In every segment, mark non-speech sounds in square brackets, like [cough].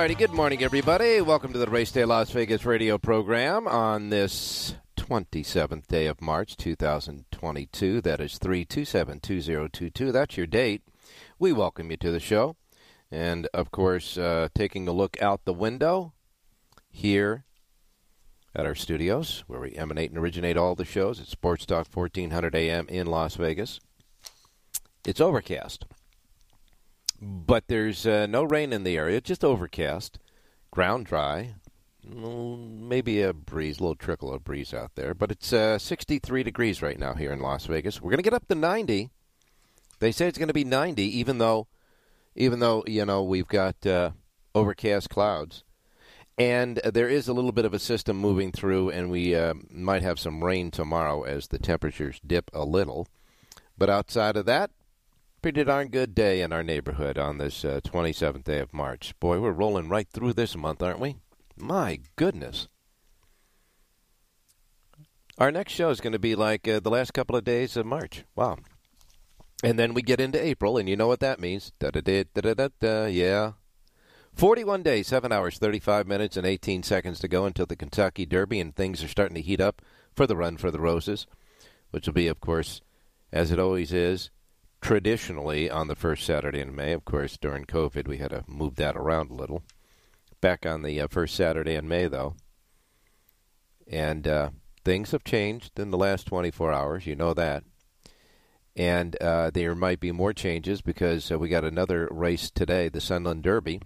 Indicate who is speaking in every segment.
Speaker 1: Righty, good morning, everybody. Welcome to the Race Day Las Vegas radio program on this 27th day of March 2022. That is 327 2022. That's your date. We welcome you to the show. And, of course, uh, taking a look out the window here at our studios where we emanate and originate all the shows at Sports Talk 1400 AM in Las Vegas. It's overcast. But there's uh, no rain in the area, just overcast, ground dry, mm, maybe a breeze, a little trickle of breeze out there. But it's uh, 63 degrees right now here in Las Vegas. We're going to get up to 90. They say it's going to be 90, even though, even though you know we've got uh, overcast clouds, and there is a little bit of a system moving through, and we uh, might have some rain tomorrow as the temperatures dip a little. But outside of that, pretty darn good day in our neighborhood on this uh, 27th day of March. Boy, we're rolling right through this month, aren't we? My goodness. Our next show is going to be like uh, the last couple of days of March. Wow. And then we get into April, and you know what that means. Da da da da da da. Yeah. 41 days, 7 hours, 35 minutes, and 18 seconds to go until the Kentucky Derby, and things are starting to heat up for the Run for the Roses, which will be, of course, as it always is, traditionally on the first Saturday in May. Of course, during COVID, we had to move that around a little. Back on the uh, first Saturday in May, though. And uh, things have changed in the last 24 hours. You know that. And uh, there might be more changes because uh, we got another race today, the Sunland Derby,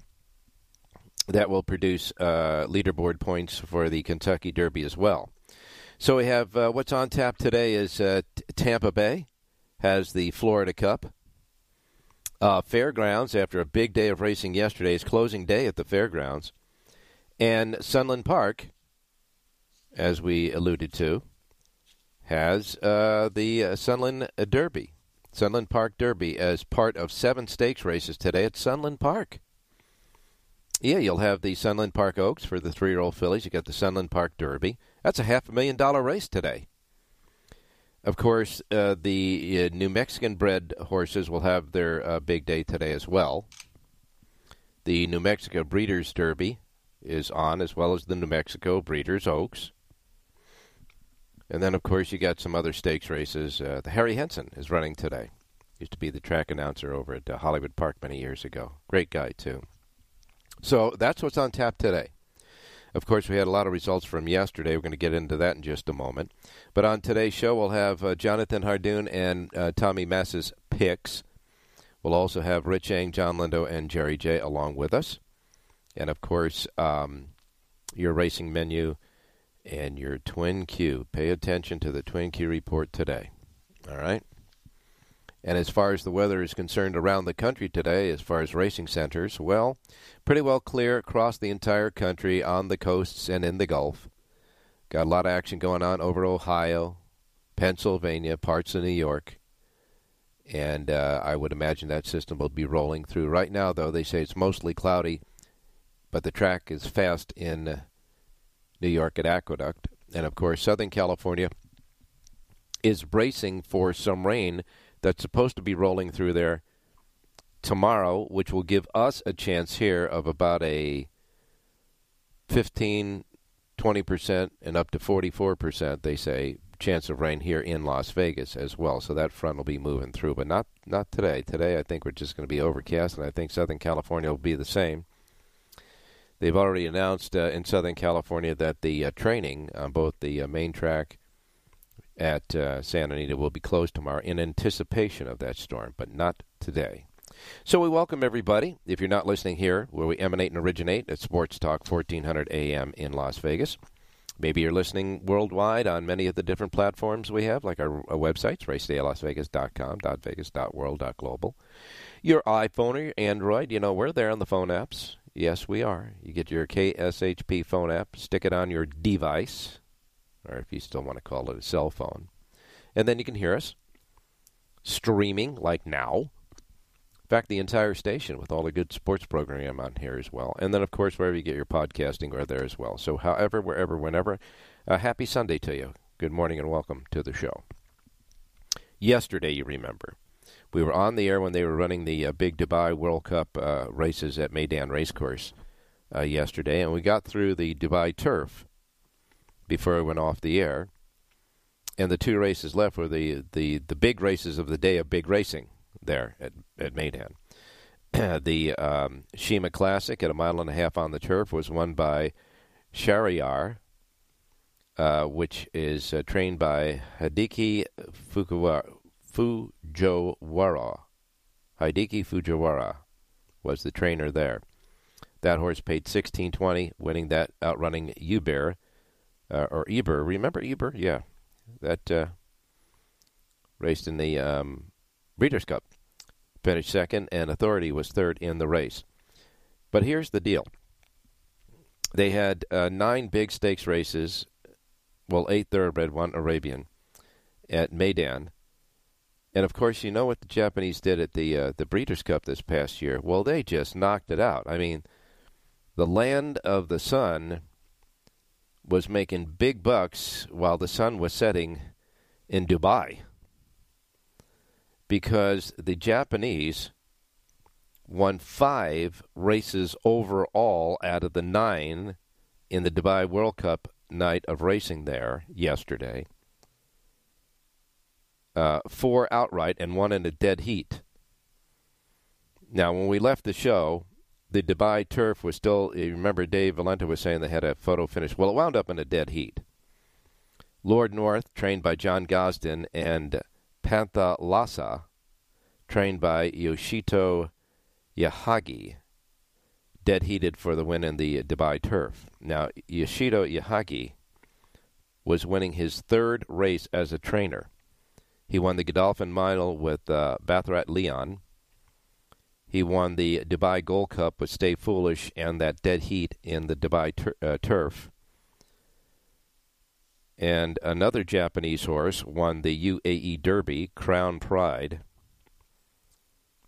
Speaker 1: that will produce uh, leaderboard points for the Kentucky Derby as well. So we have uh, what's on tap today is Tampa Bay has the Florida Cup. Uh, fairgrounds, after a big day of racing yesterday, is closing day at the fairgrounds. And Sunland Park, as we alluded to, has uh, the uh, Sunland Derby, Sunland Park Derby, as part of seven stakes races today at Sunland Park. Yeah, you'll have the Sunland Park Oaks for the three year old fillies. You got the Sunland Park Derby. That's a half a million dollar race today. Of course, uh, the uh, New Mexican bred horses will have their uh, big day today as well. The New Mexico Breeders' Derby is on, as well as the New Mexico Breeders' Oaks. And then, of course, you got some other stakes races. Uh, the Harry Henson is running today. Used to be the track announcer over at uh, Hollywood Park many years ago. Great guy, too. So that's what's on tap today. Of course, we had a lot of results from yesterday. We're going to get into that in just a moment. But on today's show, we'll have uh, Jonathan Hardoon and uh, Tommy Mass's picks. We'll also have Rich Eng, John Lindo, and Jerry J along with us. And of course, um, your racing menu and your Twin Q. Pay attention to the Twin Q report today. All right? And as far as the weather is concerned around the country today, as far as racing centers, well, pretty well clear across the entire country on the coasts and in the Gulf. Got a lot of action going on over Ohio, Pennsylvania, parts of New York. And uh, I would imagine that system will be rolling through. Right now, though, they say it's mostly cloudy, but the track is fast in uh, New York at Aqueduct. And of course, Southern California is bracing for some rain that's supposed to be rolling through there tomorrow, which will give us a chance here of about a 15, 20%, and up to 44%, they say, chance of rain here in Las Vegas as well. So that front will be moving through, but not not today. Today, I think we're just going to be overcast, and I think Southern California will be the same. They've already announced uh, in Southern California that the uh, training on both the uh, main track at uh, Santa Anita will be closed tomorrow in anticipation of that storm, but not today. So we welcome everybody. If you're not listening here, where we emanate and originate at Sports Talk 1400 AM in Las Vegas. Maybe you're listening worldwide on many of the different platforms we have, like our, our websites, racedaylasvegas.com, .vegas, .world, .global. Your iPhone or your Android, you know, we're there on the phone apps. Yes, we are. You get your KSHP phone app, stick it on your device, or if you still want to call it a cell phone, and then you can hear us streaming like now. In fact, the entire station with all the good sports programming on here as well. And then, of course, wherever you get your podcasting, we're there as well. So, however, wherever, whenever, uh, happy Sunday to you. Good morning and welcome to the show. Yesterday, you remember, we were on the air when they were running the uh, big Dubai World Cup uh, races at Meydan Racecourse uh, yesterday, and we got through the Dubai turf before we went off the air. And the two races left were the, the, the big races of the day of big racing there at, at Meydan. [clears throat] the um, Sheema Classic at a mile and a half on the turf was won by Shahryar, uh, which is uh, trained by Hideki Fujiwara. Hideki Fujiwara was the trainer there. That horse paid sixteen twenty, winning that, outrunning Uber, uh, or Eber. Remember Eber? Yeah, that uh, raced in the um, Breeders' Cup. Finished second, and Authority was third in the race. But here's the deal. They had uh, nine big stakes races, well, eight thoroughbred, one Arabian, at Meydan. And of course, you know what the Japanese did at the uh, the Breeders' Cup this past year. Well, they just knocked it out. I mean, the land of the sun was making big bucks while the sun was setting in Dubai because the Japanese won five races overall out of the nine in the Dubai World Cup night of racing there yesterday. Uh, four outright and one in a dead heat. Now, when we left the show, the Dubai turf was still. You remember, Dave Valenta was saying they had a photo finish. Well, it wound up in a dead heat. Lord North, trained by John Gosden, and Panthalassa, trained by Yoshito Yahagi, dead heated for the win in the Dubai turf. Now, Yoshito Yahagi was winning his third race as a trainer. He won the Godolphin Mile with uh, Bathrat Leon. He won the Dubai Gold Cup with Stay Foolish and that dead heat in the Dubai uh, turf. And another Japanese horse won the UAE Derby, Crown Pride,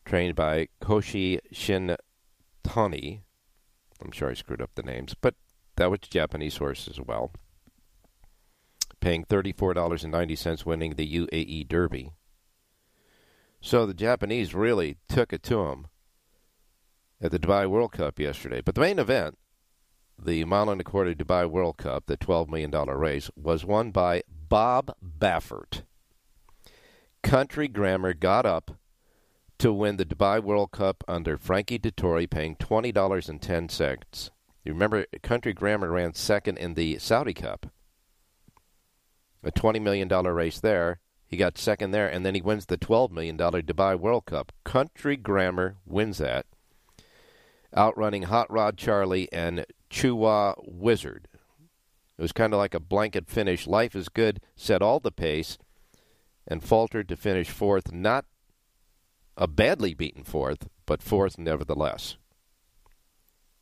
Speaker 1: trained by Koshi Shintani. I'm sure I screwed up the names, but that was Japanese horse as well. Paying $34.90, winning the UAE Derby. So the Japanese really took it to him at the Dubai World Cup yesterday. But the main event, the mile and a quarter Dubai World Cup, the $12 million race, was won by Bob Baffert. Country Grammar got up to win the Dubai World Cup under Frankie Dettori, paying $20.10. You remember, Country Grammar ran second in the Saudi Cup, a $20 million race there. He got second there, and then he wins the $12 million Dubai World Cup. Country Grammar wins that outrunning Hot Rod Charlie and Chuwa Wizard. It was kind of like a blanket finish. Life is Good set all the pace and faltered to finish fourth. Not a badly beaten fourth, but fourth nevertheless.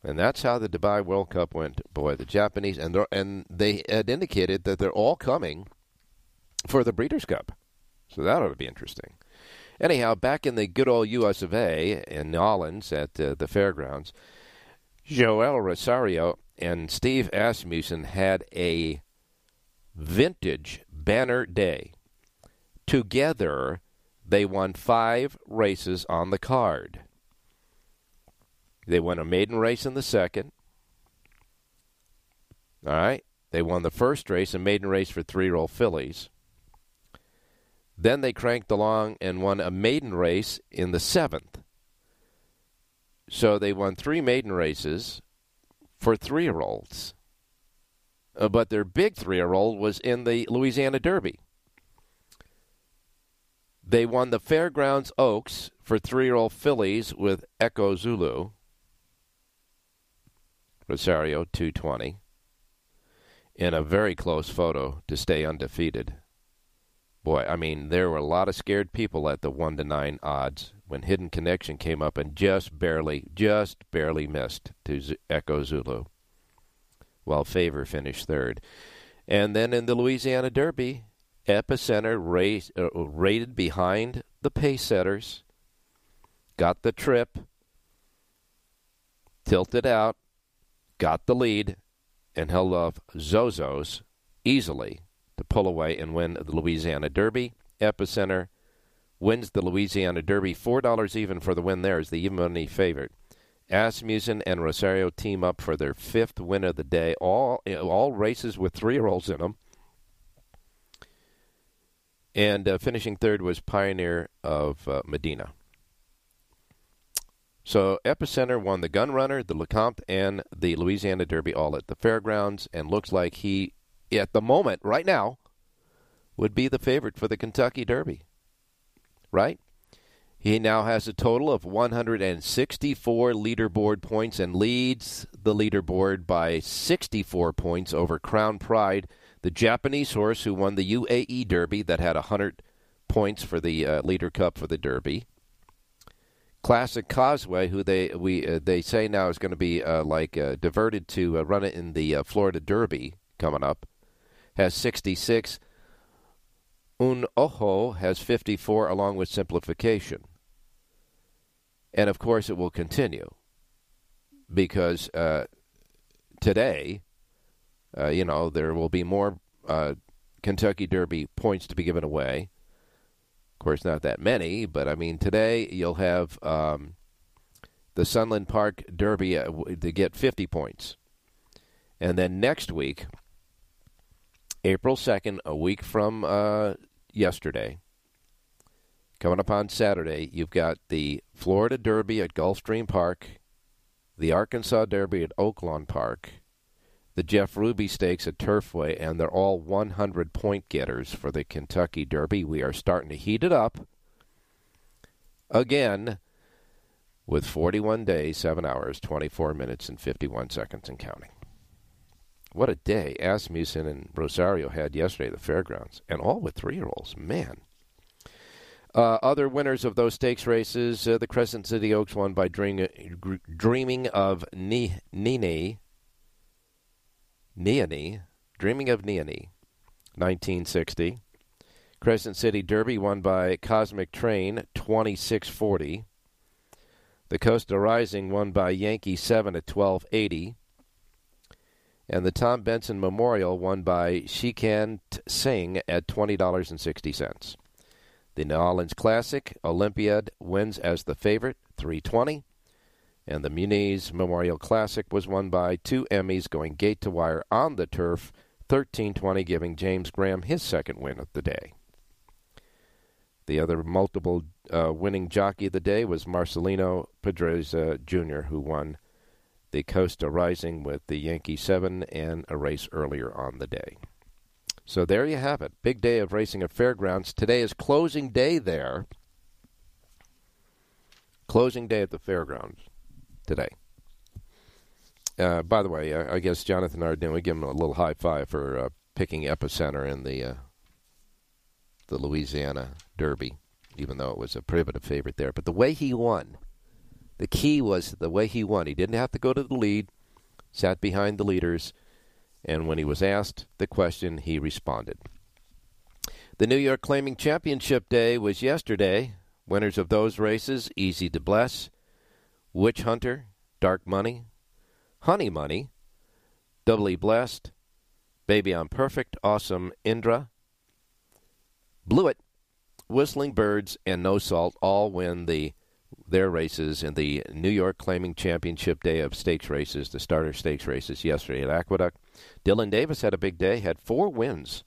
Speaker 1: And that's how the Dubai World Cup went. Boy, the Japanese and and they had indicated that they're all coming for the Breeders' Cup, so that ought to be interesting. Anyhow, back in the good old U.S. of A. in Nolens at uh, the fairgrounds, Joel Rosario and Steve Asmussen had a Vintage Banner Day. Together, they won five races on the card. They won a maiden race in the second. All right. They won the first race, a maiden race for three year old fillies. Then they cranked along and won a maiden race in the seventh. So they won three maiden races for three year olds. Uh, but their big three year old was in the Louisiana Derby. They won the Fairgrounds Oaks for three year old fillies with Echo Zulu. Rosario 220 in a very close photo to stay undefeated. Boy, I mean, there were a lot of scared people at the 1 to 9 odds when Hidden Connection came up and just barely, just barely missed to Echo Zulu, while Favor finished third. And then in the Louisiana Derby, Epicenter race, uh, rated behind the pace setters, got the trip, tilted out, got the lead, and held off Zozos easily to pull away and win the Louisiana Derby. Epicenter wins the Louisiana Derby. Four dollars even for the win there is the even money favorite. Asmussen and Rosario team up for their fifth win of the day. All all races with three year olds in them. And uh, finishing third was Pioneer of uh, Medina. So Epicenter won the Gun Runner, the Lecomte, and the Louisiana Derby all at the fairgrounds, and looks like he, at the moment, right now, would be the favorite for the Kentucky Derby. Right? He now has a total of 164 leaderboard points and leads the leaderboard by 64 points over Crown Pride, the Japanese horse who won the UAE Derby that had 100 points for the uh, Leader Cup for the Derby. Classic Causeway, who they we uh, they say now is going to be uh, like uh, diverted to uh, run it in the uh, Florida Derby coming up, has 66. Un Ojo has 54, along with Simplification. And of course, it will continue because uh, today, you know, there will be more Kentucky Derby points to be given away of course, not that many, but I mean, today you'll have um, the Sunland Park Derby uh, to get 50 points. And then next week, April 2nd, a week from uh, yesterday, coming up on Saturday, you've got the Florida Derby at Gulfstream Park, the Arkansas Derby at Oaklawn Park, the Jeff Ruby Stakes at Turfway, and they're all 100 point getters for the Kentucky Derby. We are starting to heat it up again with 41 days, 7 hours, 24 minutes, and 51 seconds and counting. What a day Asmussen and Rosario had yesterday at the fairgrounds, and all with three year olds. Man. Uh, other winners of those stakes races, uh, the Crescent City Oaks won by Dream, Dreaming of Nini Neone, Dreaming of Neone, 1960. Crescent City Derby won by Cosmic Train, 2640. The Costa Rising won by Yankee 7 at 1280. And the Tom Benson Memorial won by Shikant Singh at $20.60. The New Orleans Classic Olympiad wins as the favorite, 320 and the Muniz Memorial Classic was won by two Emmys going gate to wire on the turf, 13-20, giving James Graham his second win of the day. The other multiple uh, winning jockey of the day was Marcelino Pedroza Jr., who won the Costa Rising with the Yankee 7 and a race earlier on the day. So there you have it. Big day of racing at Fairgrounds. Today is closing day there. Closing day at the Fairgrounds today. Uh, by the way, I, guess Jonathan Arden, we give him a little high five for uh, picking Epicenter in the uh, the Louisiana Derby, even though it was a prohibitive favorite there. But the way he won, the key was the way he won. He didn't have to go to the lead, sat behind the leaders, and when he was asked the question, he responded. The New York Claiming Championship Day was yesterday. Winners of those races, Easy to Bless, Witch Hunter, Dark Money, Honey Money, Doubly Blessed, Baby I'm Perfect, Awesome Indra, Blewett, Whistling Birds, and No Salt all win the their races in the New York Claiming Championship Day of Stakes races, the starter stakes races yesterday at Aqueduct. Dylan Davis had a big day, had four wins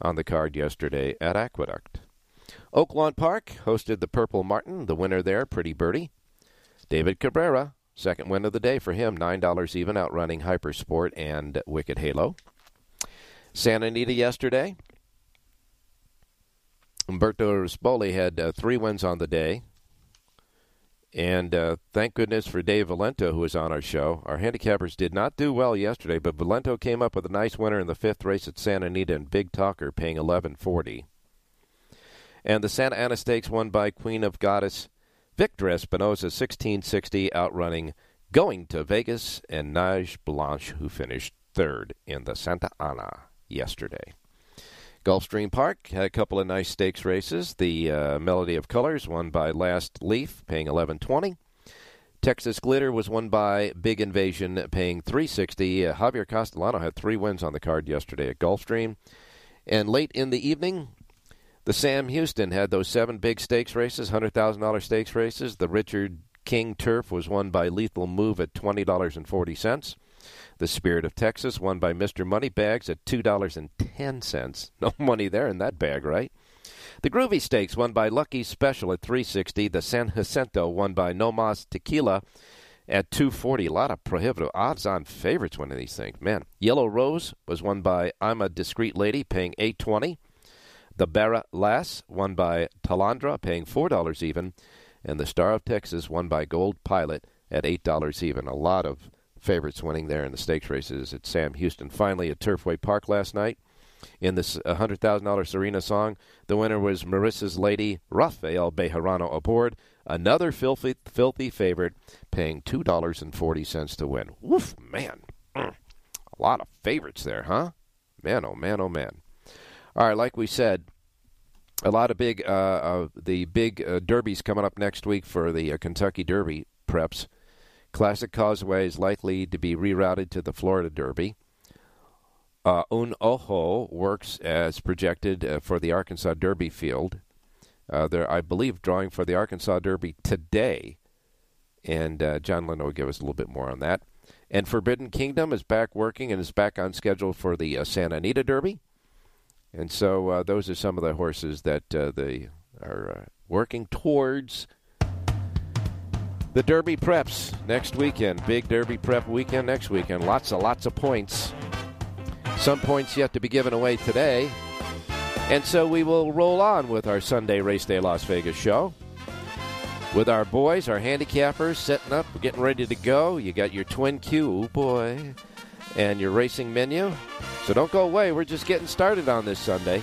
Speaker 1: on the card yesterday at Aqueduct. Oaklawn Park hosted the Purple Martin, the winner there, Pretty Birdie. David Cabrera, second win of the day for him, $9 even, outrunning Hypersport and Wicked Halo. Santa Anita yesterday. Umberto Rispoli had uh, three wins on the day. And uh, thank goodness for Dave Valento, who was on our show. Our handicappers did not do well yesterday, but Valento came up with a nice winner in the fifth race at Santa Anita and Big Talker, paying eleven forty. And the Santa Ana Stakes won by Queen of Goddess Victor sixteen sixty, outrunning Going to Vegas and Neige Blanche, who finished third in the Santa Ana yesterday. Gulfstream Park had a couple of nice stakes races. The uh, Melody of Colors won by Last Leaf, paying 1120. Texas Glitter was won by Big Invasion, paying 360. Uh, Javier Castellano had three wins on the card yesterday at Gulfstream. And late in the evening, the Sam Houston had those seven big stakes races, $100,000 stakes races. The Richard King Turf was won by Lethal Move at $20.40. The Spirit of Texas, won by Mr. Moneybags at $2.10. [laughs] No money there in that bag, right? The Groovy Stakes, won by Lucky Special at 360. The San Jacinto, won by Nomas Tequila at 240. A lot of prohibitive odds-on favorites winning these things. Man, Yellow Rose was won by I'm a Discreet Lady, paying 820. The Bara Lass, won by Talandra, paying $4 even. And the Star of Texas, won by Gold Pilot at $8 even. A lot of favorites winning there in the stakes races at Sam Houston. Finally, at Turfway Park last night, in this $100,000 Serena song, the winner was Marissa's lady, Rafael Bejarano aboard. Another filthy, filthy favorite, paying $2.40 to win. Woof, man. Mm. A lot of favorites there, huh? Man, oh man, oh man. All right, like we said, a lot of big, uh, uh, the big uh, derbies coming up next week for the uh, Kentucky Derby preps. Classic Causeway is likely to be rerouted to the Florida Derby. Uh, Un Ojo works as projected uh, for the Arkansas Derby field. Uh, they're, I believe, drawing for the Arkansas Derby today. And uh, John Lindo will give us a little bit more on that. And Forbidden Kingdom is back working and is back on schedule for the uh, Santa Anita Derby. And so uh, those are some of the horses that uh, they are working towards the Derby preps next weekend. Big Derby prep weekend next weekend. Lots of lots of points. Some points yet to be given away today. And so we will roll on with our Sunday Race Day Las Vegas show. With our boys, our handicappers setting up, getting ready to go. You got your twin Q, oh boy, and your racing menu. So don't go away. We're just getting started on this Sunday.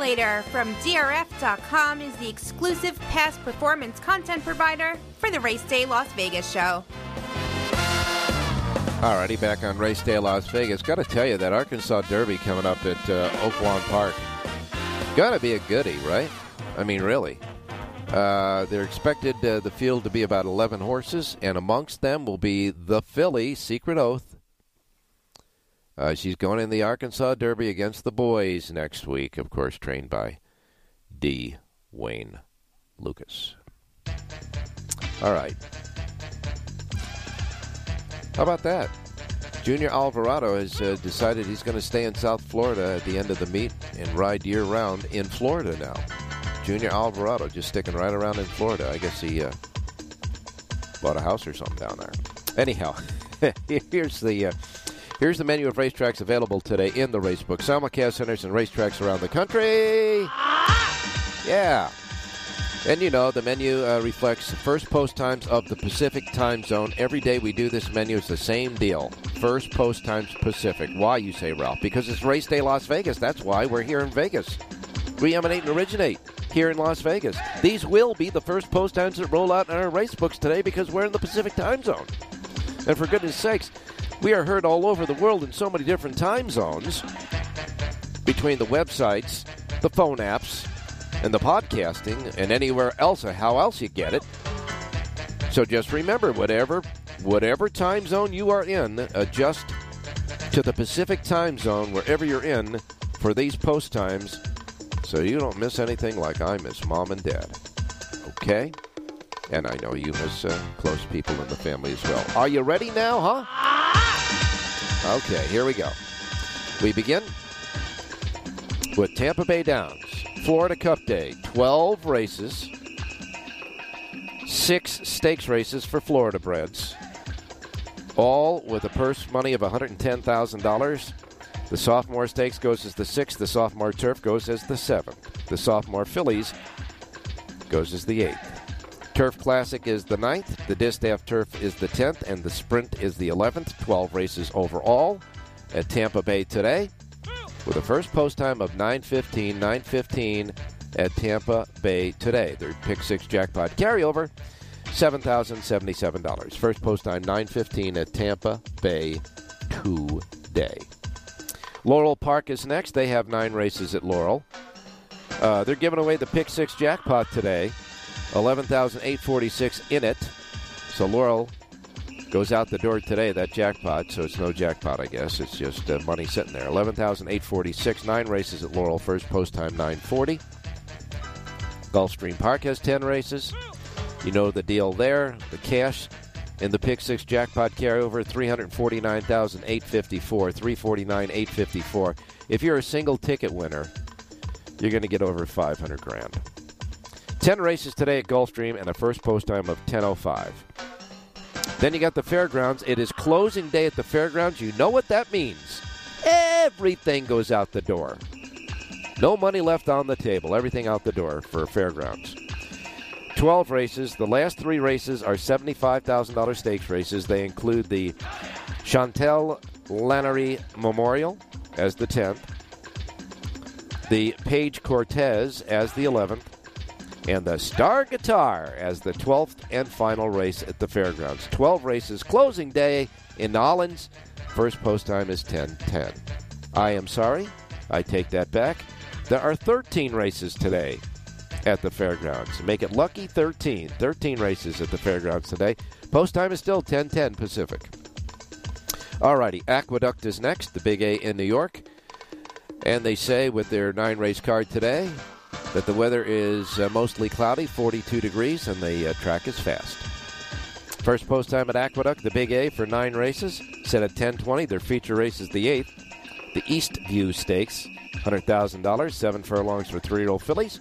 Speaker 2: Formulator from DRF.com is the exclusive past performance content provider for the Race Day Las Vegas show.
Speaker 1: Alrighty, back on Race Day Las Vegas. Got to tell you that Arkansas Derby coming up at uh, Oaklawn Park. Got to be a goodie, right? I mean, really. Uh, they're expected uh, the field to be about 11 horses, and amongst them will be the filly, Secret Oath. Uh, she's going in the Arkansas Derby against the boys next week, of course, trained by D. Wayne Lukas. All right. How about that? Junior Alvarado has uh, decided he's going to stay in South Florida at the end of the meet and ride year round in Florida now. Junior Alvarado just sticking right around in Florida. I guess he uh, bought a house or something down there. Anyhow, [laughs] here's the uh, here's the menu of racetracks available today in the racebook. Simulcast centers and racetracks around the country. Yeah. And you know, the menu uh, reflects first post times of the Pacific time zone. Every day we do this menu, it's the same deal. First post times Pacific. Why, you say, Ralph? Because it's race day Las Vegas. That's why we're here in Vegas. We emanate and originate here in Las Vegas. These will be the first post times that roll out in our race books today because we're in the Pacific time zone. And for goodness sakes, we are heard all over the world in so many different time zones between the websites, the phone apps, and the podcasting and anywhere else how else you get it. So just remember whatever whatever time zone you are in, adjust to the Pacific time zone wherever you're in for these post times so you don't miss anything like I miss mom and dad. Okay? And I know you miss uh, close people in the family as well. Are you ready now, huh? Okay, here we go. We begin with Tampa Bay Downs. Florida Cup Day, 12 races, six stakes races for Florida breds, all with a purse money of $110,000. The sophomore stakes goes as the sixth, the sophomore turf goes as the seventh, the sophomore fillies goes as the eighth. Turf Classic is the ninth, the Distaff Turf is the tenth, and the Sprint is the eleventh. Twelve races overall at Tampa Bay today with a first post time of 9:15, 9:15 at Tampa Bay today. Their pick six jackpot carryover, seven thousand seventy-seven dollars. First post time 9:15 at Tampa Bay today. Laurel Park is next. They have nine races at Laurel. Uh, they're giving away the pick six jackpot today, eleven thousand eight forty-six in it. So Laurel goes out the door today, that jackpot, so it's no jackpot, I guess. It's just uh, money sitting there. 11,846, nine races at Laurel, first post time 940. Gulfstream Park has 10 races. You know the deal there. The cash in the pick six jackpot carryover 349,854, 349,854. If you're a single ticket winner, you're going to get over 500 grand. 10 races today at Gulfstream and a first post time of 1005. Then you got the fairgrounds. It is closing day at the fairgrounds. You know what that means. Everything goes out the door. No money left on the table. Everything out the door for fairgrounds. 12 races. The last three races are $75,000 stakes races. They include the Chantel Lannery Memorial as the 10th, the Paige Cortez as the 11th, and the Star Guitar as the 12th and final race at the fairgrounds. 12 races, closing day in Nollins. First post time is 10:10. I am sorry, I take that back. There are 13 races today at the fairgrounds. Make it lucky 13. 13 races at the fairgrounds today. Post time is still 10:10 Pacific. Alrighty, Aqueduct is next, the Big A in New York. And they say with their nine race card today, that the weather is uh, mostly cloudy, 42 degrees, and the uh, track is fast. First post time at Aqueduct, the Big A for nine races, set at 10:20. Their feature race is the eighth, the East View Stakes, hundred thousand dollars, seven furlongs for three-year-old fillies,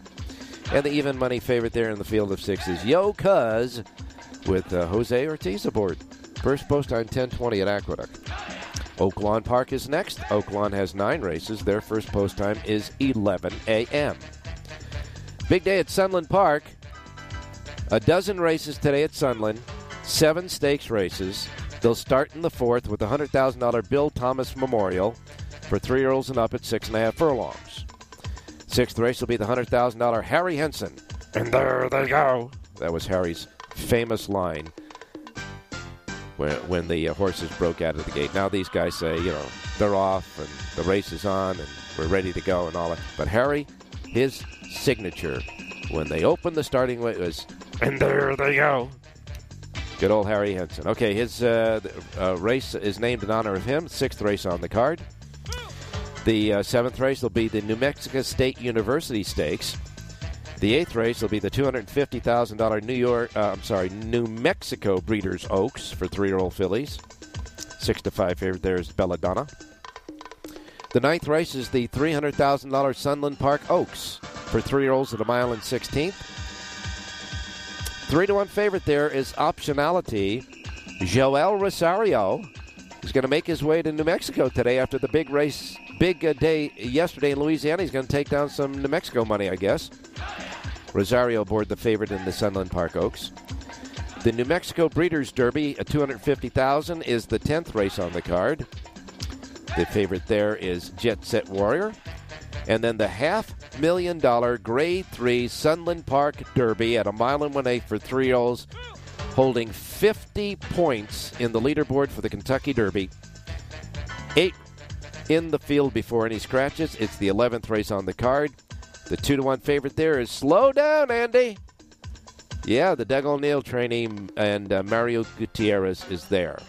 Speaker 1: and the even money favorite there in the field of six is Yo Cuz with uh, Jose Ortiz aboard. First post time 10:20 at Aqueduct. Oaklawn Park is next. Oaklawn has nine races. Their first post time is 11 a.m. Big day at Sunland Park. A dozen races today at Sunland, seven stakes races. They'll start in the fourth with the $100,000 Bill Thomas Memorial for three year olds and up at six and a half furlongs. Sixth race will be the $100,000 Harry Henson. And there they go. That was Harry's famous line when, when the uh, horses broke out of the gate. Now these guys say, you know, they're off and the race is on and we're ready to go and all that. But Harry, his signature when they opened the starting weight was, and there they go. Good old Harry Henson. Okay, his uh, uh, race is named in honor of him. Sixth race on the card. The uh, seventh race will be the New Mexico State University Stakes. The eighth race will be the two hundred fifty thousand dollar New York, uh, I'm sorry, New Mexico Breeders' Oaks for three-year-old fillies. Six to five favorite there is Belladonna. The ninth race is the three hundred thousand dollar Sunland Park Oaks for three-year-olds at a mile and sixteenth. Three to one favorite there is Optionality. Joel Rosario is going to make his way to New Mexico today after the big race, big uh, day yesterday in Louisiana. He's going to take down some New Mexico money, I guess. Rosario aboard the favorite in the Sunland Park Oaks. The New Mexico Breeders' Derby at 250,000 is the 10th race on the card. The favorite there is Jet Set Warrior. And then the half million dollar grade three Sunland Park Derby at a mile and one eighth for three olds, holding 50 points in the leaderboard for the Kentucky Derby. Eight in the field before any scratches. It's the 11th race on the card. The two to one favorite there is Slow Down, Andy. Yeah, the Doug O'Neill trainee and uh, Mario Gutierrez is there.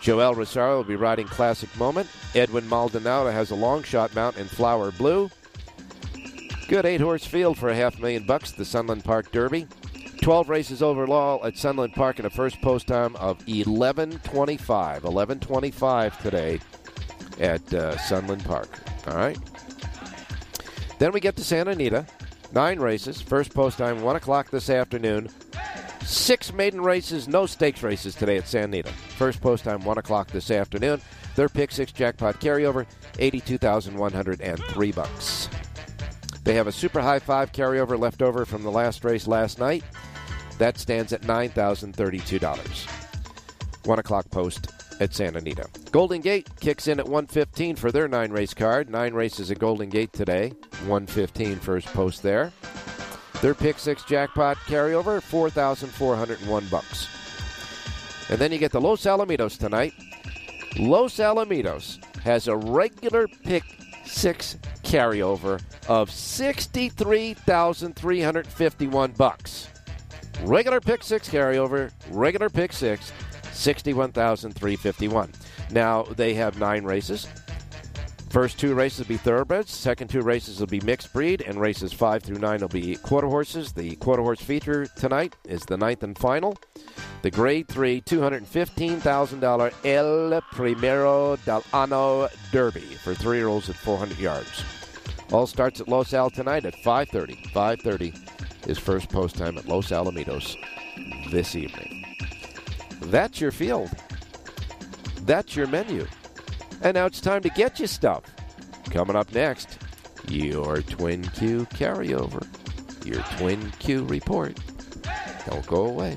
Speaker 1: Joel Rosario will be riding Classic Moment. Edwin Maldonado has a long shot mount in Flower Blue. Good eight horse field for a half million bucks, the Sunland Park Derby. 12 races overall at Sunland Park in a first post time of 11.25. 11.25 today at uh, Sunland Park. All right. Then we get to Santa Anita. Nine races. First post time, 1 o'clock this afternoon. Six maiden races, no stakes races today at San Anita. First post time, 1 o'clock this afternoon. Their pick six jackpot carryover, 82103 bucks. They have a super high five carryover left over from the last race last night. That stands at $9,032. 1 o'clock post at Santa Anita. Golden Gate kicks in at 115 for their nine race card. Nine races at Golden Gate today. 115 first post there. Their pick six jackpot carryover, 4,401 bucks. And then you get the Los Alamitos tonight. Los Alamitos has a regular pick six carryover of 63,351 bucks. Regular pick six carryover, regular pick six, 61,351. Now they have nine races. First two races will be thoroughbreds. Second two races will be mixed breed, and races five through nine will be quarter horses. The quarter horse feature tonight is the ninth and final. The Grade Three, two hundred fifteen thousand dollar El Primero del Ano Derby for three-year-olds at four hundred yards. All starts at Los Al tonight at five thirty. Five thirty is first post time at Los Alamitos this evening. That's your field. That's your menu. And now it's time to get you stuff. Coming up next, your Twin Q carryover, your Twin Q report. Don't go away.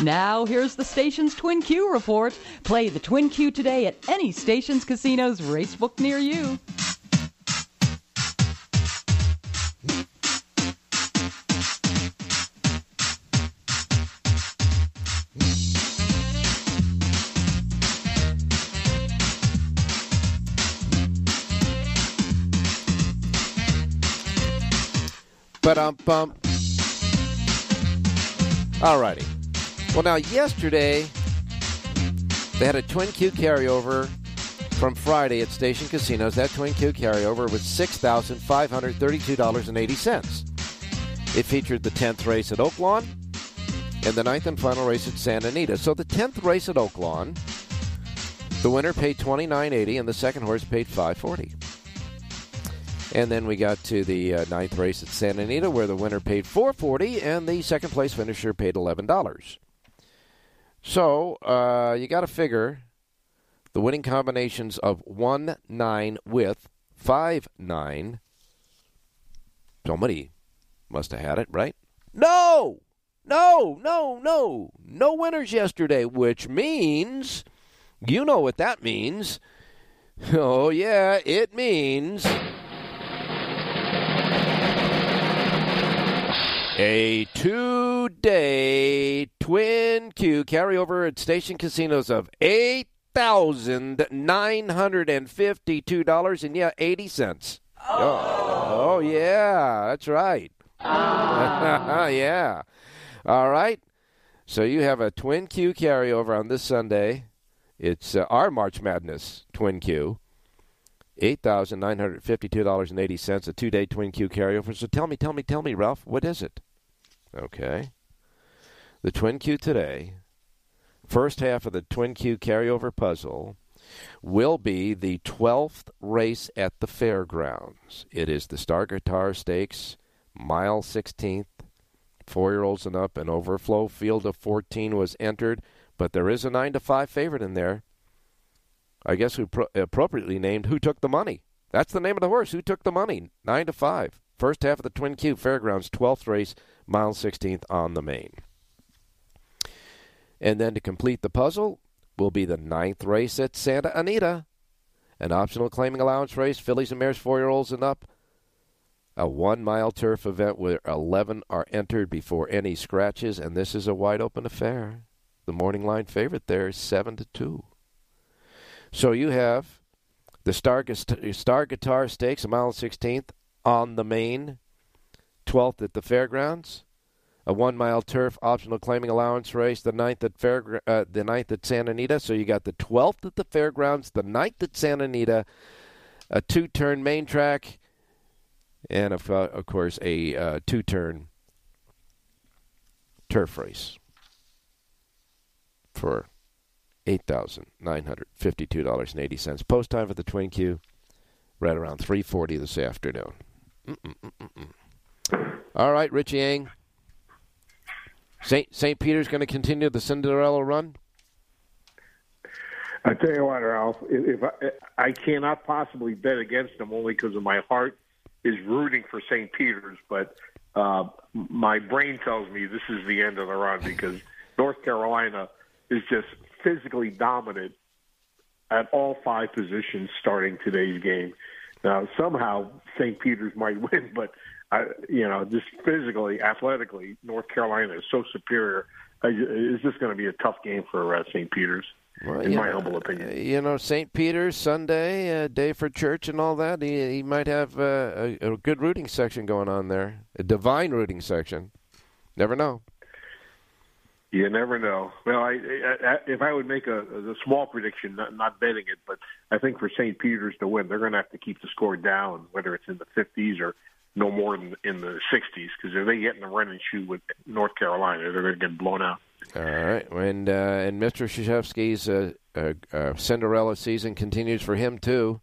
Speaker 3: Now, here's the station's Twin Q report. Play the Twin Q today at any station's casino's racebook near you.
Speaker 1: But um bum. Alrighty. Well, now yesterday they had a Twin Q carryover from Friday at Station Casinos. That Twin Q carryover was six thousand five hundred thirty-two dollars and eighty cents. It featured the tenth race at Oaklawn and the ninth and final race at Santa Anita. So the tenth race at Oaklawn, the winner paid twenty nine eighty, and the second horse paid five forty. And then we got to the uh, ninth race at Santa Anita, where the winner paid four forty, and the second place finisher paid eleven dollars. So uh, you got to figure the winning combinations of one nine with five nine. Somebody must have had it right. No, no, no, no, no winners yesterday, which means you know what that means. [laughs] Oh yeah, it means. A two day twin Q carryover at station casinos of $8,952 and yeah, 80 cents. Oh. oh, yeah, that's right. Ah. [laughs] yeah. All right. So you have a twin Q carryover on this Sunday. It's uh, our March Madness twin Q. $8,952.80, a two day twin Q carryover. So tell me, tell me, tell me, Ralph, what is it? Okay. The Twin Q today, first half of the Twin Q carryover puzzle, will be the 12th race at the fairgrounds. It is the Star Guitar Stakes, mile 16th. Four year olds and up, an overflow field of 14 was entered, but there is a 9 to 5 favorite in there. I guess who pro- appropriately named Who Took the Money. That's the name of the horse. Who took the money? 9 to 5. First half of the Twin Q Fairgrounds, 12th race, mile 16th on the main. And then to complete the puzzle will be the ninth race at Santa Anita, an optional claiming allowance race, fillies and mares, four year olds and up. A one mile turf event where 11 are entered before any scratches, and this is a wide open affair. The morning line favorite there is 7 to 2. So you have the Star, Star Guitar Stakes, a mile 16th, on the main 12th at the fairgrounds, a one mile turf optional claiming allowance race, the ninth at fair, uh, the ninth at Santa Anita. So you got the 12th at the fairgrounds, the ninth at Santa Anita, a two turn main track, and of, uh, of course a uh, two turn turf race for eight thousand nine hundred fifty two dollars and eighty cents. Post time for the Twin Q, right around three forty this afternoon. Mm-mm-mm-mm. All right, Richie Eng. St. St. Peter's going to continue the Cinderella run.
Speaker 4: I tell you what, Ralph. If I, I cannot possibly bet against them, only because of my heart is rooting for St. Peter's, but uh, my brain tells me this is the end of the run because North Carolina is just physically dominant at all five positions starting today's game. Now, somehow St. Peter's might [laughs] win, but I, you know, just physically, athletically, North Carolina is so superior. I, it's just going to be a tough game for uh, St. Peter's, well, in my know, humble opinion.
Speaker 1: You know, St. Peter's Sunday, uh, day for church and all that. He, he might have uh, a, a good rooting section going on there, a divine rooting section. Never know.
Speaker 4: You never know. Well, I, I, if I would make a, a small prediction, not, not betting it, but I think for St. Peter's to win, they're going to have to keep the score down, whether it's in the 50s or no more than in the 60s, because if they get in the running shoe with North Carolina, they're going to get blown out.
Speaker 1: All right, and uh, and Mr. Krzyzewski's uh, uh, uh, Cinderella season continues for him too.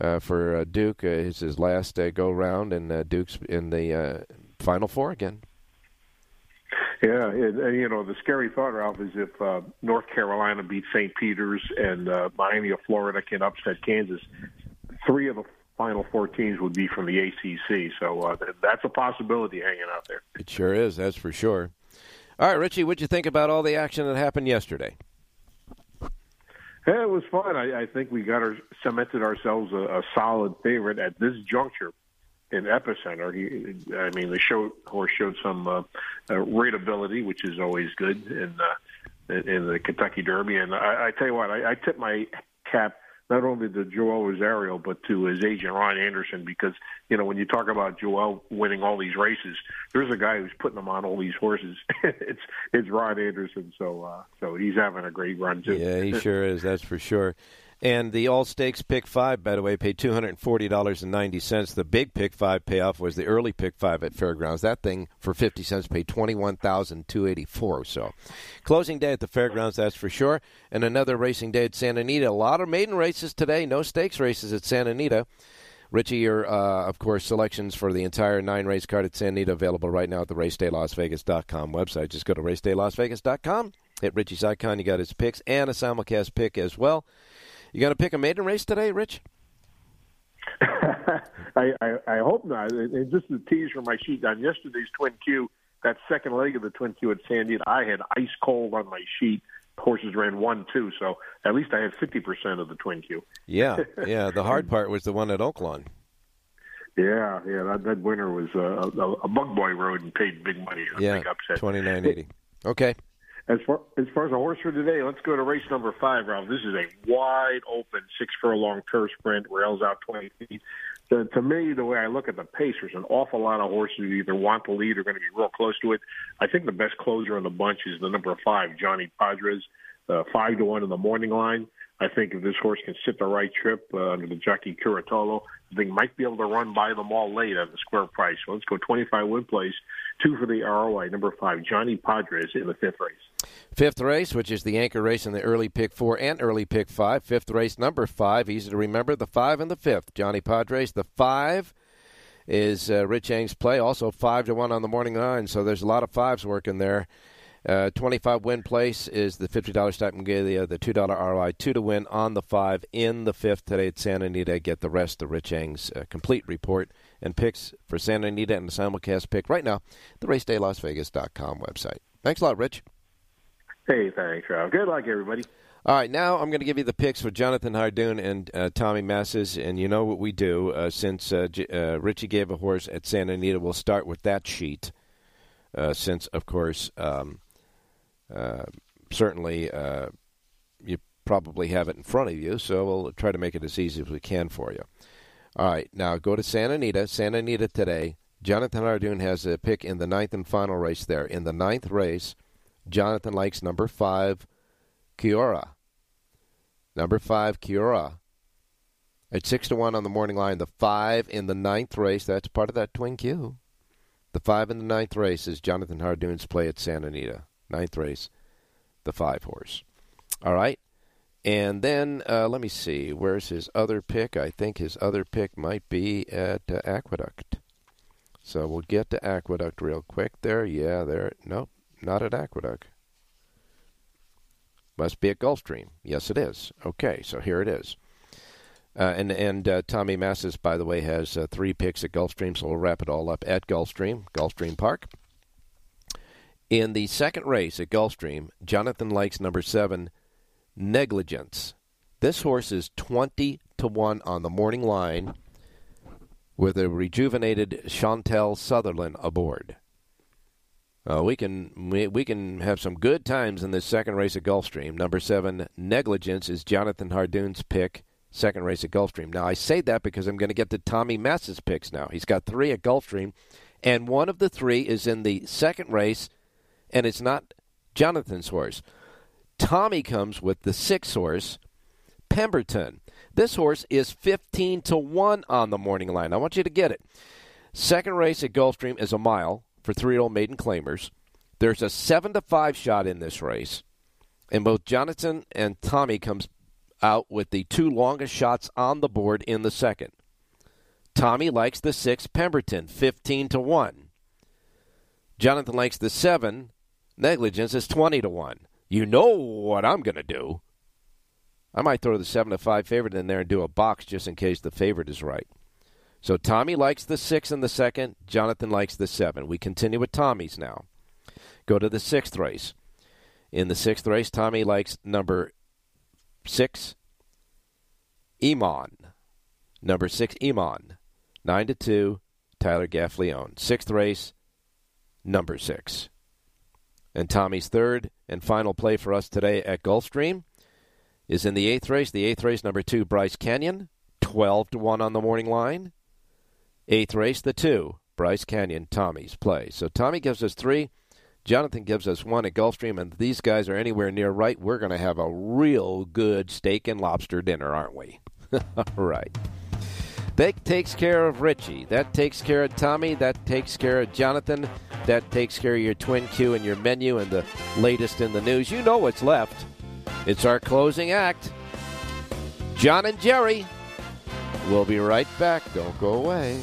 Speaker 1: Uh, for uh, Duke, it's his last go round, and Duke's in the Final Four again.
Speaker 4: Yeah, and, and you know the scary thought, Ralph, is if uh, North Carolina beats St. Peter's and uh, Miami of Florida can upset Kansas, three of the final four teams would be from the ACC. So uh, that's a possibility hanging out there.
Speaker 1: It sure is. That's for sure. All right, Richie, what'd you think about all the action that happened yesterday?
Speaker 4: Yeah, it was fun. I, I think we got our, cemented ourselves a, a solid favorite at this juncture in epicenter. He, I mean, the show horse showed some uh, uh, rateability, which is always good in uh, in the Kentucky Derby. And I, I tell you what, I, I tip my cap not only to Joel Rosario but to his agent Ron Anderson because you know when you talk about Joel winning all these races, there's a guy who's putting them on all these horses. [laughs] it's it's Ron Anderson, so uh, so he's having a great run too.
Speaker 1: Yeah, he sure is. That's for sure. And the All Stakes Pick 5, by the way, paid $240.90. The big Pick 5 payoff was the early Pick 5 at Fairgrounds. That thing, for 50 cents, paid $21,284 so. Closing day at the Fairgrounds, that's for sure. And another racing day at Santa Anita. A lot of maiden races today, no stakes races at Santa Anita. Richie, your, uh, of course, selections for the entire nine race card at Santa Anita available right now at the racedaylasvegas.com website. Just go to racedaylasvegas.com, hit Richie's icon. You got his picks and a simulcast pick as well. You going to pick a maiden race today, Rich? [laughs]
Speaker 4: I, I, I hope not. And just the tease from my sheet on yesterday's Twin Q, that second leg of the Twin Q at Sandy, I had ice cold on my sheet. Horses ran one, two, so at least I had fifty percent of the Twin Q.
Speaker 1: Yeah, [laughs] yeah. The hard part was the one at Oaklawn.
Speaker 4: Yeah, yeah. That, that winner was uh, a, a bug boy rode and paid big money.
Speaker 1: yeah,
Speaker 4: big upset.
Speaker 1: twenty nine eighty. Okay.
Speaker 4: As far as far as a horse for today, let's go to race number five, Ralph. This is a wide open six furlong turf sprint. Rails out twenty feet. To, to me, the way I look at the pace, there's an awful lot of horses who either want the lead or going to be real close to it. I think the best closer in the bunch is the number five, Johnny Padres, uh, five to one in the morning line. I think if this horse can sit the right trip uh, under the jockey Curatolo, I think might be able to run by them all late at the square price. So let's go 25 win place, two for the ROI, number five, Johnny Padres in the fifth race.
Speaker 1: Fifth race, which is the anchor race in the early pick four and early pick five. Fifth race, number five, easy to remember, the five and the fifth. Johnny Padres, the five is uh, Rich Eng's play, also five to one on the morning line. So there's a lot of fives working there. Uh, 25 win place is the $50 stipend Galia, the $2 ROI, 2 to win on the 5 in the 5th today at Santa Anita. Get the rest of Rich Eng's uh, complete report and picks for Santa Anita and the simulcast pick right now, the racedaylasvegas.com website. Thanks a lot, Rich.
Speaker 4: Hey, thanks, Rob. Good luck, everybody.
Speaker 1: All right, now I'm going to give you the picks for Jonathan Hardoon and uh, Tommy Massis, and you know what we do. Uh, since uh, J- uh, Richie gave a horse at Santa Anita, we'll start with that sheet. Uh, since, of course, um, uh, certainly uh, you probably have it in front of you, so we'll try to make it as easy as we can for you. All right, now go to Santa Anita. Santa Anita today. Jonathan Hardoon has a pick in the ninth and final race there. In the ninth race, Jonathan likes number five, Kiora. Number five, Kiora. At six to one on the morning line, the five in the ninth race. That's part of that twin Q. The five in the ninth race is Jonathan Hardoon's play at Santa Anita ninth race, the five horse. All right. And then uh, let me see. Where's his other pick? I think his other pick might be at uh, Aqueduct. So we'll get to Aqueduct real quick there. Yeah, there. Nope, not at Aqueduct. Must be at Gulfstream. Yes, it is. Okay, so here it is. Uh, and and uh, Tommy Massis, by the way, has uh, three picks at Gulfstream, so we'll wrap it all up at Gulfstream, Gulfstream Park. In the second race at Gulfstream, Jonathan likes number seven, Negligence. This horse is 20 to 1 on the morning line with a rejuvenated Chantel Sutherland aboard. Uh, we can we, we can have some good times in this second race at Gulfstream. Number seven, Negligence, is Jonathan Hardoon's pick. Second race at Gulfstream. Now I say that because I'm going to get to Tommy Mass's picks now. He's got three at Gulfstream, and one of the three is in the second race and it's not Jonathan's horse. Tommy comes with the six horse, Pemberton. This horse is 15 to 1 on the morning line. I want you to get it. Second race at Gulfstream is a mile for three year old maiden claimers. There's a 7 to 5 shot in this race. And both Jonathan and Tommy comes out with the two longest shots on the board in the second. Tommy likes the 6 Pemberton, 15 to 1. Jonathan likes the 7 negligence is 20 to 1. You know what I'm going to do. I might throw the 7 to 5 favorite in there and do a box just in case the favorite is right. So Tommy likes the 6 in the second, Jonathan likes the 7. We continue with Tommy's now. Go to the 6th race. In the 6th race, Tommy likes number 6 Iman. Number 6 Iman. 9 to 2 Tyler Gaffalione. 6th race number 6. And Tommy's third and final play for us today at Gulfstream is in the eighth race. The eighth race, number two, Bryce Canyon, 12 to 1 on the morning line. Eighth race, the two, Bryce Canyon, Tommy's play. So Tommy gives us three. Jonathan gives us one at Gulfstream, and these guys are anywhere near right. We're going to have a real good steak and lobster dinner, aren't we? [laughs] All right. That takes care of Richie. That takes care of Tommy. That takes care of Jonathan. That takes care of your twin Q and your menu and the latest in the news. You know what's left. It's our closing act. John and Jerry. We'll be right back. Don't go away.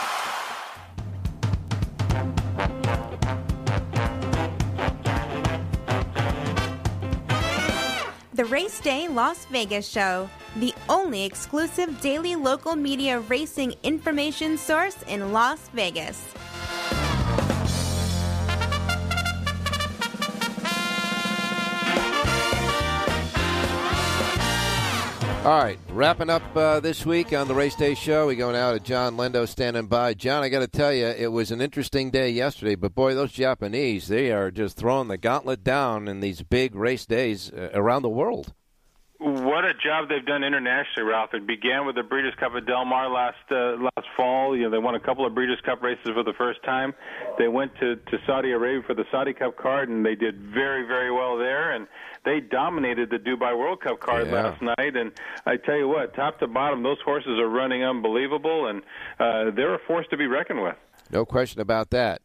Speaker 2: Race Day Las Vegas Show, the only exclusive daily local media racing information source in Las Vegas.
Speaker 1: All right, wrapping up uh, this week on the Race Day Show. We go now to John Lindo standing by. John, I got to tell you, it was an interesting day yesterday, but boy, those Japanese, they are just throwing the gauntlet down in these big race days uh, around the world.
Speaker 5: What a job they've done internationally, Ralph. It began with the Breeders' Cup at Del Mar last uh, last fall. You know, they won a couple of Breeders' Cup races for the first time. They went to to Saudi Arabia for the Saudi Cup card, and they did very very well there. And they dominated the Dubai World Cup card
Speaker 1: Yeah.
Speaker 5: last night. And I tell you what, top to bottom, those horses are running unbelievable, and uh, they're a force to be reckoned with.
Speaker 1: No question about that.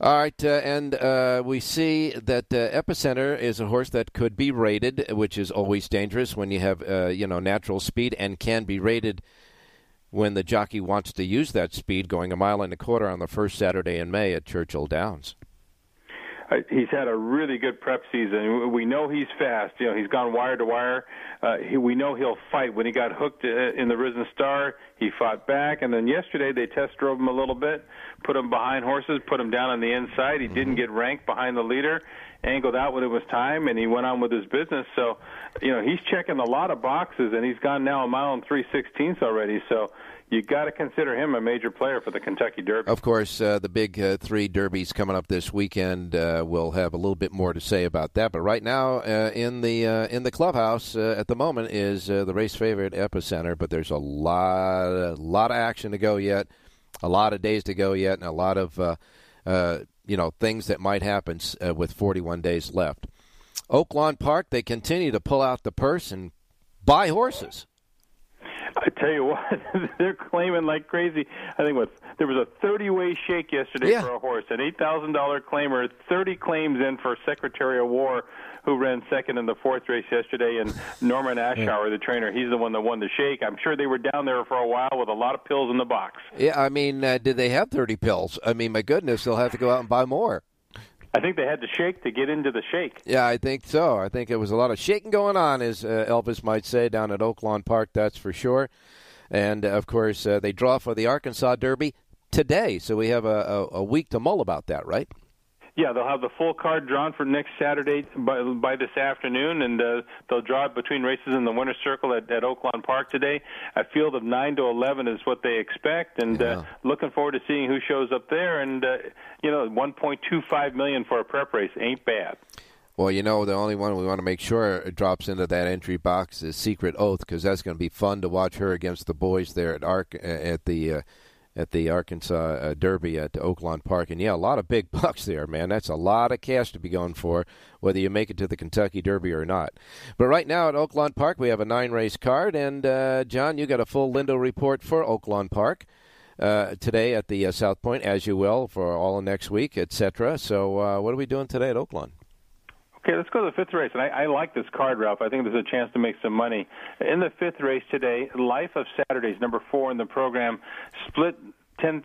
Speaker 1: All right, uh, and uh, we see that uh, Epicenter is a horse that could be rated, which is always dangerous when you have uh, you know natural speed and can be rated when the jockey wants to use that speed, going a mile and a quarter on the first Saturday in May at Churchill Downs.
Speaker 5: He's had a really good prep season. We know he's fast. You know, he's gone wire to wire. Uh, he, we know he'll fight. When he got hooked uh, in the Risen Star, he fought back. And then yesterday they test drove him a little bit, put him behind horses, put him down on the inside. He didn't get ranked behind the leader, angled out when it was time, and he went on with his business. So, you know, he's checking a lot of boxes, and he's gone now a mile and three sixteenths already. So. You got to consider him a major player for the Kentucky Derby.
Speaker 1: Of course, uh, the big uh, three derbies coming up this weekend. Uh, we'll have a little bit more to say about that. But right now, uh, in the uh, in the clubhouse uh, at the moment is the race favorite Epicenter. But there's a lot a lot of action to go yet, a lot of days to go yet, and a lot of uh, uh, you know things that might happen uh, with 41 days left. Oaklawn Park, they continue to pull out the purse and buy horses.
Speaker 5: I tell you what, [laughs] they're claiming like crazy. I think what there was a 30-way shake yesterday
Speaker 1: Yeah.
Speaker 5: for a horse, an eight thousand dollar claimer, 30 claims in for Secretary of War, who ran second in the fourth race yesterday, and Norman Ashauer, the trainer, he's the one that won the shake. I'm sure they were down there for a while with a lot of pills in the box.
Speaker 1: Yeah, I mean, uh, did they have 30 pills? I mean, my goodness, they'll have to go out and buy more.
Speaker 5: I think they had to shake to get into the shake.
Speaker 1: Yeah, I think so. I think it was a lot of shaking going on, as uh, Elvis might say, down at Oaklawn Park, that's for sure. And, uh, of course, uh, they draw for the Arkansas Derby today, so we have a, a, a week to mull about that, right?
Speaker 5: Yeah, they'll have the full card drawn for next Saturday by by this afternoon, and uh, they'll draw it between races in the winner's circle at, at Oaklawn Park today. A field of nine to eleven is what they expect, and uh, looking forward to seeing who shows up there. And uh, you know, one point two five million for a prep race ain't bad.
Speaker 1: Well, you know, the only one we want to make sure drops into that entry box is Secret Oath, because that's going to be fun to watch her against the boys there at Ark uh, at the uh, at the Arkansas uh, Derby at Oaklawn Park. And yeah, a lot of big [laughs] bucks there, man. That's a lot of cash to be going for, whether you make it to the Kentucky Derby or not. But right now at Oaklawn Park, we have a nine race card. And uh, John, you got a full Lindo report for Oaklawn Park. Uh, today at the uh, South Point, as you will for all of next week, etc. So, uh, what are we doing today at Oaklawn?
Speaker 5: Okay, let's go to the fifth race. And I, I like this card, Ralph. I think there's a chance to make some money. In the fifth race today, Life of Saturdays, number four in the program, split 10,000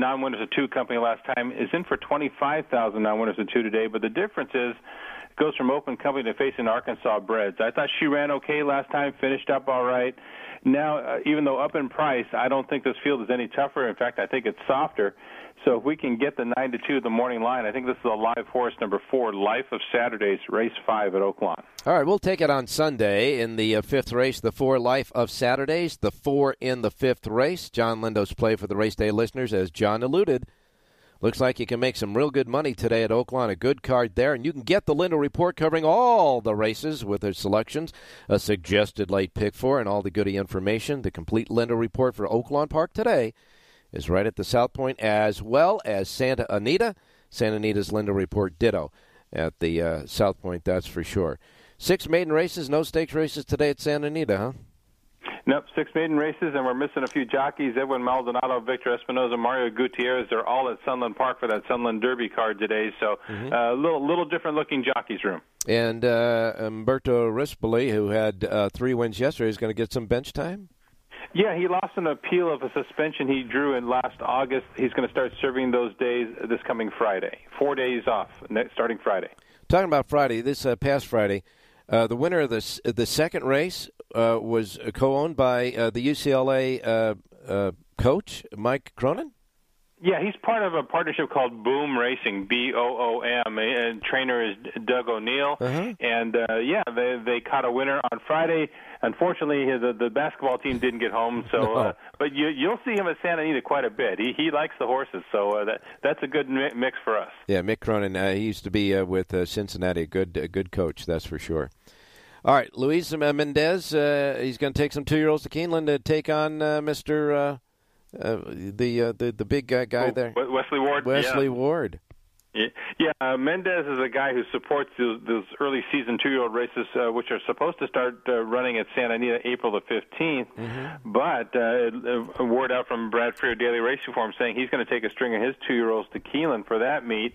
Speaker 5: non-winners of two company last time, is in for 25,000 non-winners of two today. But the difference is it goes from open company to facing Arkansas Breds. I thought she ran okay last time, finished up all right. Now, uh, even though up in price, I don't think this field is any tougher. In fact, I think it's softer. So if we can get the nine to two the morning line, I think this is a live horse number four, Life of Saturdays, race five at Oaklawn.
Speaker 1: All right, we'll take it on Sunday in the uh, fifth race, the four Life of Saturdays, the four in the fifth race. John Lindo's play for the race day listeners, as John alluded. Looks like you can make some real good money today at Oaklawn. A good card there. And you can get the Lindo report covering all the races with their selections, a suggested late pick for, and all the goody information. The complete Lindo report for Oaklawn Park today is right at the South Point, as well as Santa Anita. Santa Anita's Lindo report ditto at the uh, South Point, that's for sure. Six maiden races, no stakes races today at Santa Anita, huh?
Speaker 5: Nope, six maiden races, and we're missing a few jockeys. Edwin Maldonado, Victor Espinoza, Mario Gutierrez. They're all at Sunland Park for that Sunland Derby card today. So a mm-hmm. uh, little little different looking jockeys room.
Speaker 1: And uh, Umberto Rispoli, who had uh, three wins yesterday, is going to get some bench time.
Speaker 5: Yeah, he lost an appeal of a suspension he drew in last August. He's going to start serving those days this coming Friday. Four days off, starting Friday.
Speaker 1: Talking about Friday, this uh, past Friday, uh, the winner of the the second race uh, was co-owned by uh, the UCLA uh, uh, coach Mike Cronin.
Speaker 5: Yeah, he's part of a partnership called Boom Racing, B O O M, and trainer is Doug O'Neill. Uh-huh. And uh, yeah, they they caught a winner on Friday. Unfortunately, the the basketball team didn't get home. So, no. uh, but you you'll see him at Santa Anita quite a bit. He he likes the horses, so uh, that that's a good mix for us.
Speaker 1: Yeah, Mick Cronin. Uh, he used to be uh, with uh, Cincinnati. A good a good coach, that's for sure. All right, Luis Mendez. Uh, he's going to take some two year olds to Keeneland to take on uh, Mister uh, uh, the uh, the the big guy, guy oh, there,
Speaker 5: Wesley Ward.
Speaker 1: Wesley
Speaker 5: yeah.
Speaker 1: Ward.
Speaker 5: Yeah, uh, Mendez is a guy who supports those, those early season two-year-old races, uh, which are supposed to start uh, running at Santa Anita April the 15th. Mm-hmm. But uh, a word out from Brad Freer Daily Racing Form saying he's going to take a string of his two-year-olds to Keeneland for that meet.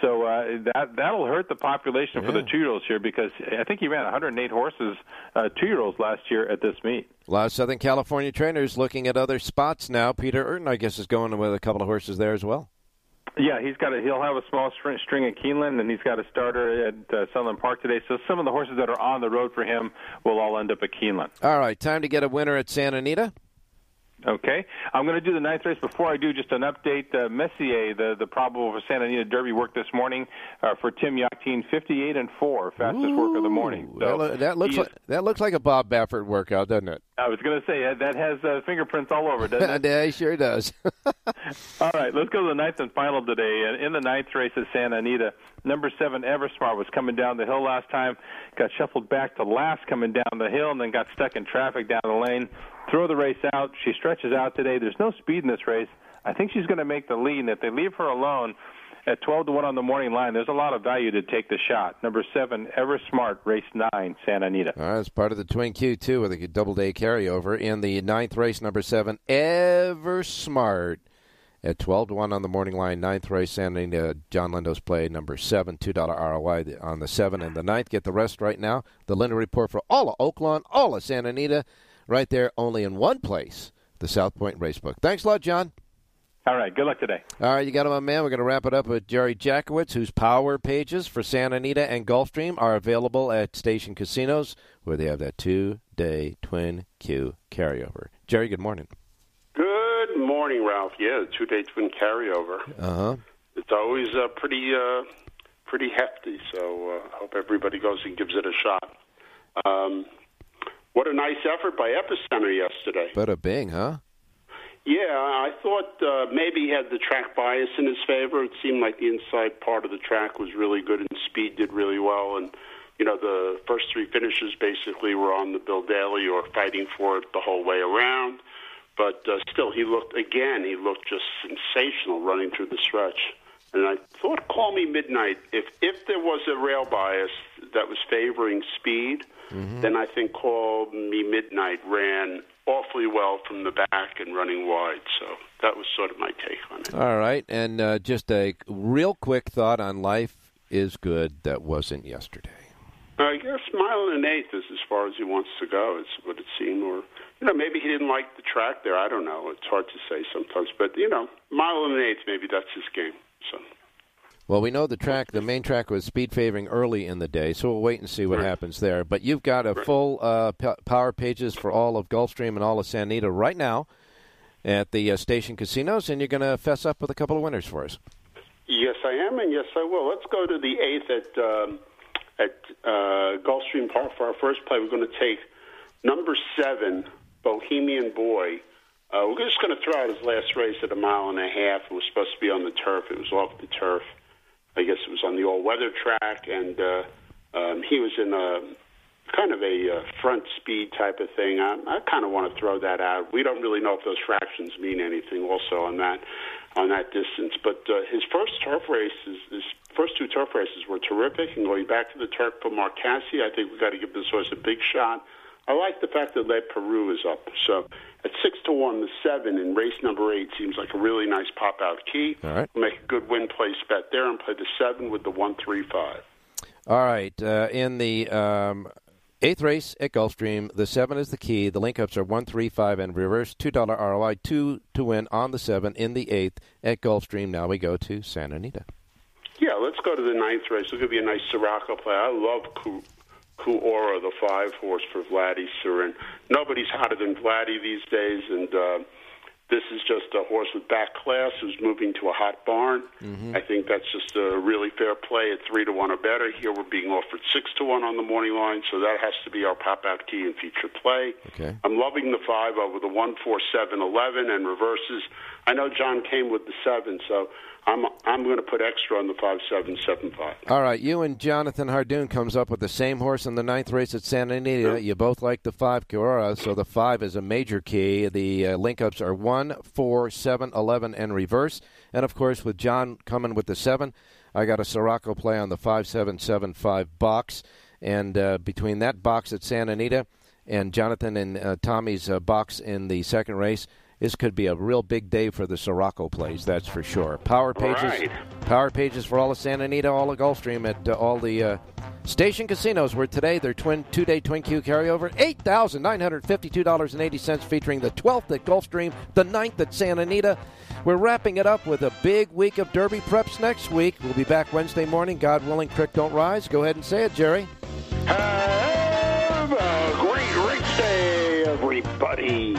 Speaker 5: So uh, that that'll hurt the population yeah. for the two-year-olds here because I think he ran 108 horses, uh, two-year-olds last year at this meet.
Speaker 1: A lot of Southern California trainers looking at other spots now. Peter Eurton, I guess, is going with a couple of horses there as well.
Speaker 5: Yeah, he's got a he'll have a small string at Keeneland, and he's got a starter at uh, Sunland Park today. So some of the horses that are on the road for him will all end up at Keeneland.
Speaker 1: All right, time to get a winner at Santa Anita.
Speaker 5: Okay, I'm going to do the ninth race. Before I do, just an update. Uh, Messier, the the probable for Santa Anita Derby, work this morning uh, for Tim Yakteen, 58 and four, fastest Ooh, work of the morning.
Speaker 1: So that, that looks like that looks like a Bob Baffert workout, doesn't it?
Speaker 5: I was going to say that has uh, fingerprints all over, doesn't it? [laughs]
Speaker 1: yeah, it sure does. [laughs]
Speaker 5: all right, let's go to the ninth and final today. And In the ninth race at Santa Anita, number seven Eversmart was coming down the hill last time, got shuffled back to last coming down the hill, and then got stuck in traffic down the lane throw the race out. She stretches out today. There's no speed in this race. I think she's going to make the lead. And if they leave her alone at 12 to 1 on the morning line, there's a lot of value to take the shot. Number seven, Ever Smart, race nine, Santa Anita.
Speaker 1: All right, it's part of the Twin Q, too, with a double day carryover. In the ninth race, number seven, Ever Smart. At 12 to 1 on the morning line, ninth race, Santa Anita, John Lindo's play, number 7, $2 ROI on the 7 and the ninth. Get the rest right now. The Lindo Report for all of Oaklawn, all of Santa Anita right there, only in one place, the South Point Racebook. Thanks a lot, John.
Speaker 5: All right. Good luck today.
Speaker 1: All right, you got him, my man. We're going to wrap it up with Jerry Jackowitz, whose power pages for Santa Anita and Gulfstream are available at station casinos, where they have that two-day twin Q carryover. Jerry, good morning.
Speaker 6: Good morning, Ralph. Yeah, the two-day twin carryover.
Speaker 1: Uh huh.
Speaker 6: It's always uh, pretty, uh, pretty hefty. So uh, hope everybody goes and gives it a shot. Um, what a nice effort by Epicenter yesterday.
Speaker 1: But a bing, huh?
Speaker 6: Yeah, I thought uh, maybe he had the track bias in his favor. It seemed like the inside part of the track was really good and speed did really well. And, you know, the first three finishes basically were on the Bill Daly or fighting for it the whole way around. but uh, still, he looked again. He looked just sensational running through the stretch. And I thought, call me midnight. If if there was a rail bias that was favoring speed, mm-hmm. then I think call me midnight ran awfully well from the back and running wide. So that was sort of my take on it.
Speaker 1: All right, and uh, just a real quick thought on life is good that wasn't yesterday.
Speaker 6: I guess mile and an eighth is as far as he wants to go. It's what it seemed, or you know, maybe he didn't like the track there. I don't know. It's hard to say sometimes, but you know, mile and an eighth, maybe that's his game. So.
Speaker 1: Well, we know the track, the main track was speed favoring early in the day, so we'll wait and see what right. happens there. But you've got a right. full uh, p- power pages for all of Gulfstream and all of Santa Anita right now at the uh, station casinos, and you're going to fess up with a couple of winners for us.
Speaker 6: Yes, I am, and yes, I will. Let's go to the eighth at um, at uh, Gulfstream Park for our first play. We're going to take number seven, Bohemian Boy. Uh, we're just going to throw out his last race at a mile and a half. It was supposed to be on the turf. It was off the turf. I guess it was on the all-weather track, and uh, um, he was in a kind of a uh, front speed type of thing. I, I kind of want to throw that out. We don't really know if those fractions mean anything. Also on that on that distance, but uh, his first turf races, his first two turf races were terrific. And going back to the turf for Marcassi, I think we've got to give this horse a big shot. I like the fact that Leparoux is up. So at six to one, the seven in race number eight seems like a really nice pop out key.
Speaker 1: All right.
Speaker 6: We'll make a good win place bet there and play the seven with the one three five.
Speaker 1: All right. Uh, in the um, eighth race at Gulfstream, the seven is the key. The link ups are one three five and reverse two dollar ROI two to win on the seven in the eighth at Gulfstream. Now we go to Santa Anita.
Speaker 6: Yeah, let's go to the ninth race. It's going to be a nice Sirocco play. I love Kuora, the five horse for Vladdy Cerin. Nobody's hotter than Vladdy these days, and uh, this is just a horse with back class who's moving to a hot barn. Mm-hmm. I think that's just a really fair play at three to one or better. Here we're being offered six to one on the morning line, so that has to be our pop out key and feature play.
Speaker 1: Okay.
Speaker 6: I'm loving the five over the one, four, seven, eleven, and reverses. I know John came with the seven, so I'm I'm going to put extra on the five seven seven five.
Speaker 1: All right, you and Jonathan Hardoon comes up with the same horse in the ninth race at Santa Anita. You both like the five Kuora, so the five is a major key. The uh, link ups are one, four, seven, eleven, and reverse. And of course, with John coming with the seven, I got a Sirocco play on the five seven seven five box. And uh, between that box at Santa Anita and Jonathan and uh, Tommy's uh, box in the second race this could be a real big day for the Sirocco plays, that's for sure. Power pages,
Speaker 6: right.
Speaker 1: power pages for all of Santa Anita, all of Gulfstream at uh, all the uh, station casinos. Where today their twin two-day Twin Q carryover, eight thousand nine hundred fifty-two dollars and eighty cents, featuring the twelfth at Gulfstream, the 9th at Santa Anita. We're wrapping it up with a big week of Derby preps next week. We'll be back Wednesday morning, God willing. Crick don't rise. Go ahead and say it, Jerry.
Speaker 6: Have a great race day, everybody.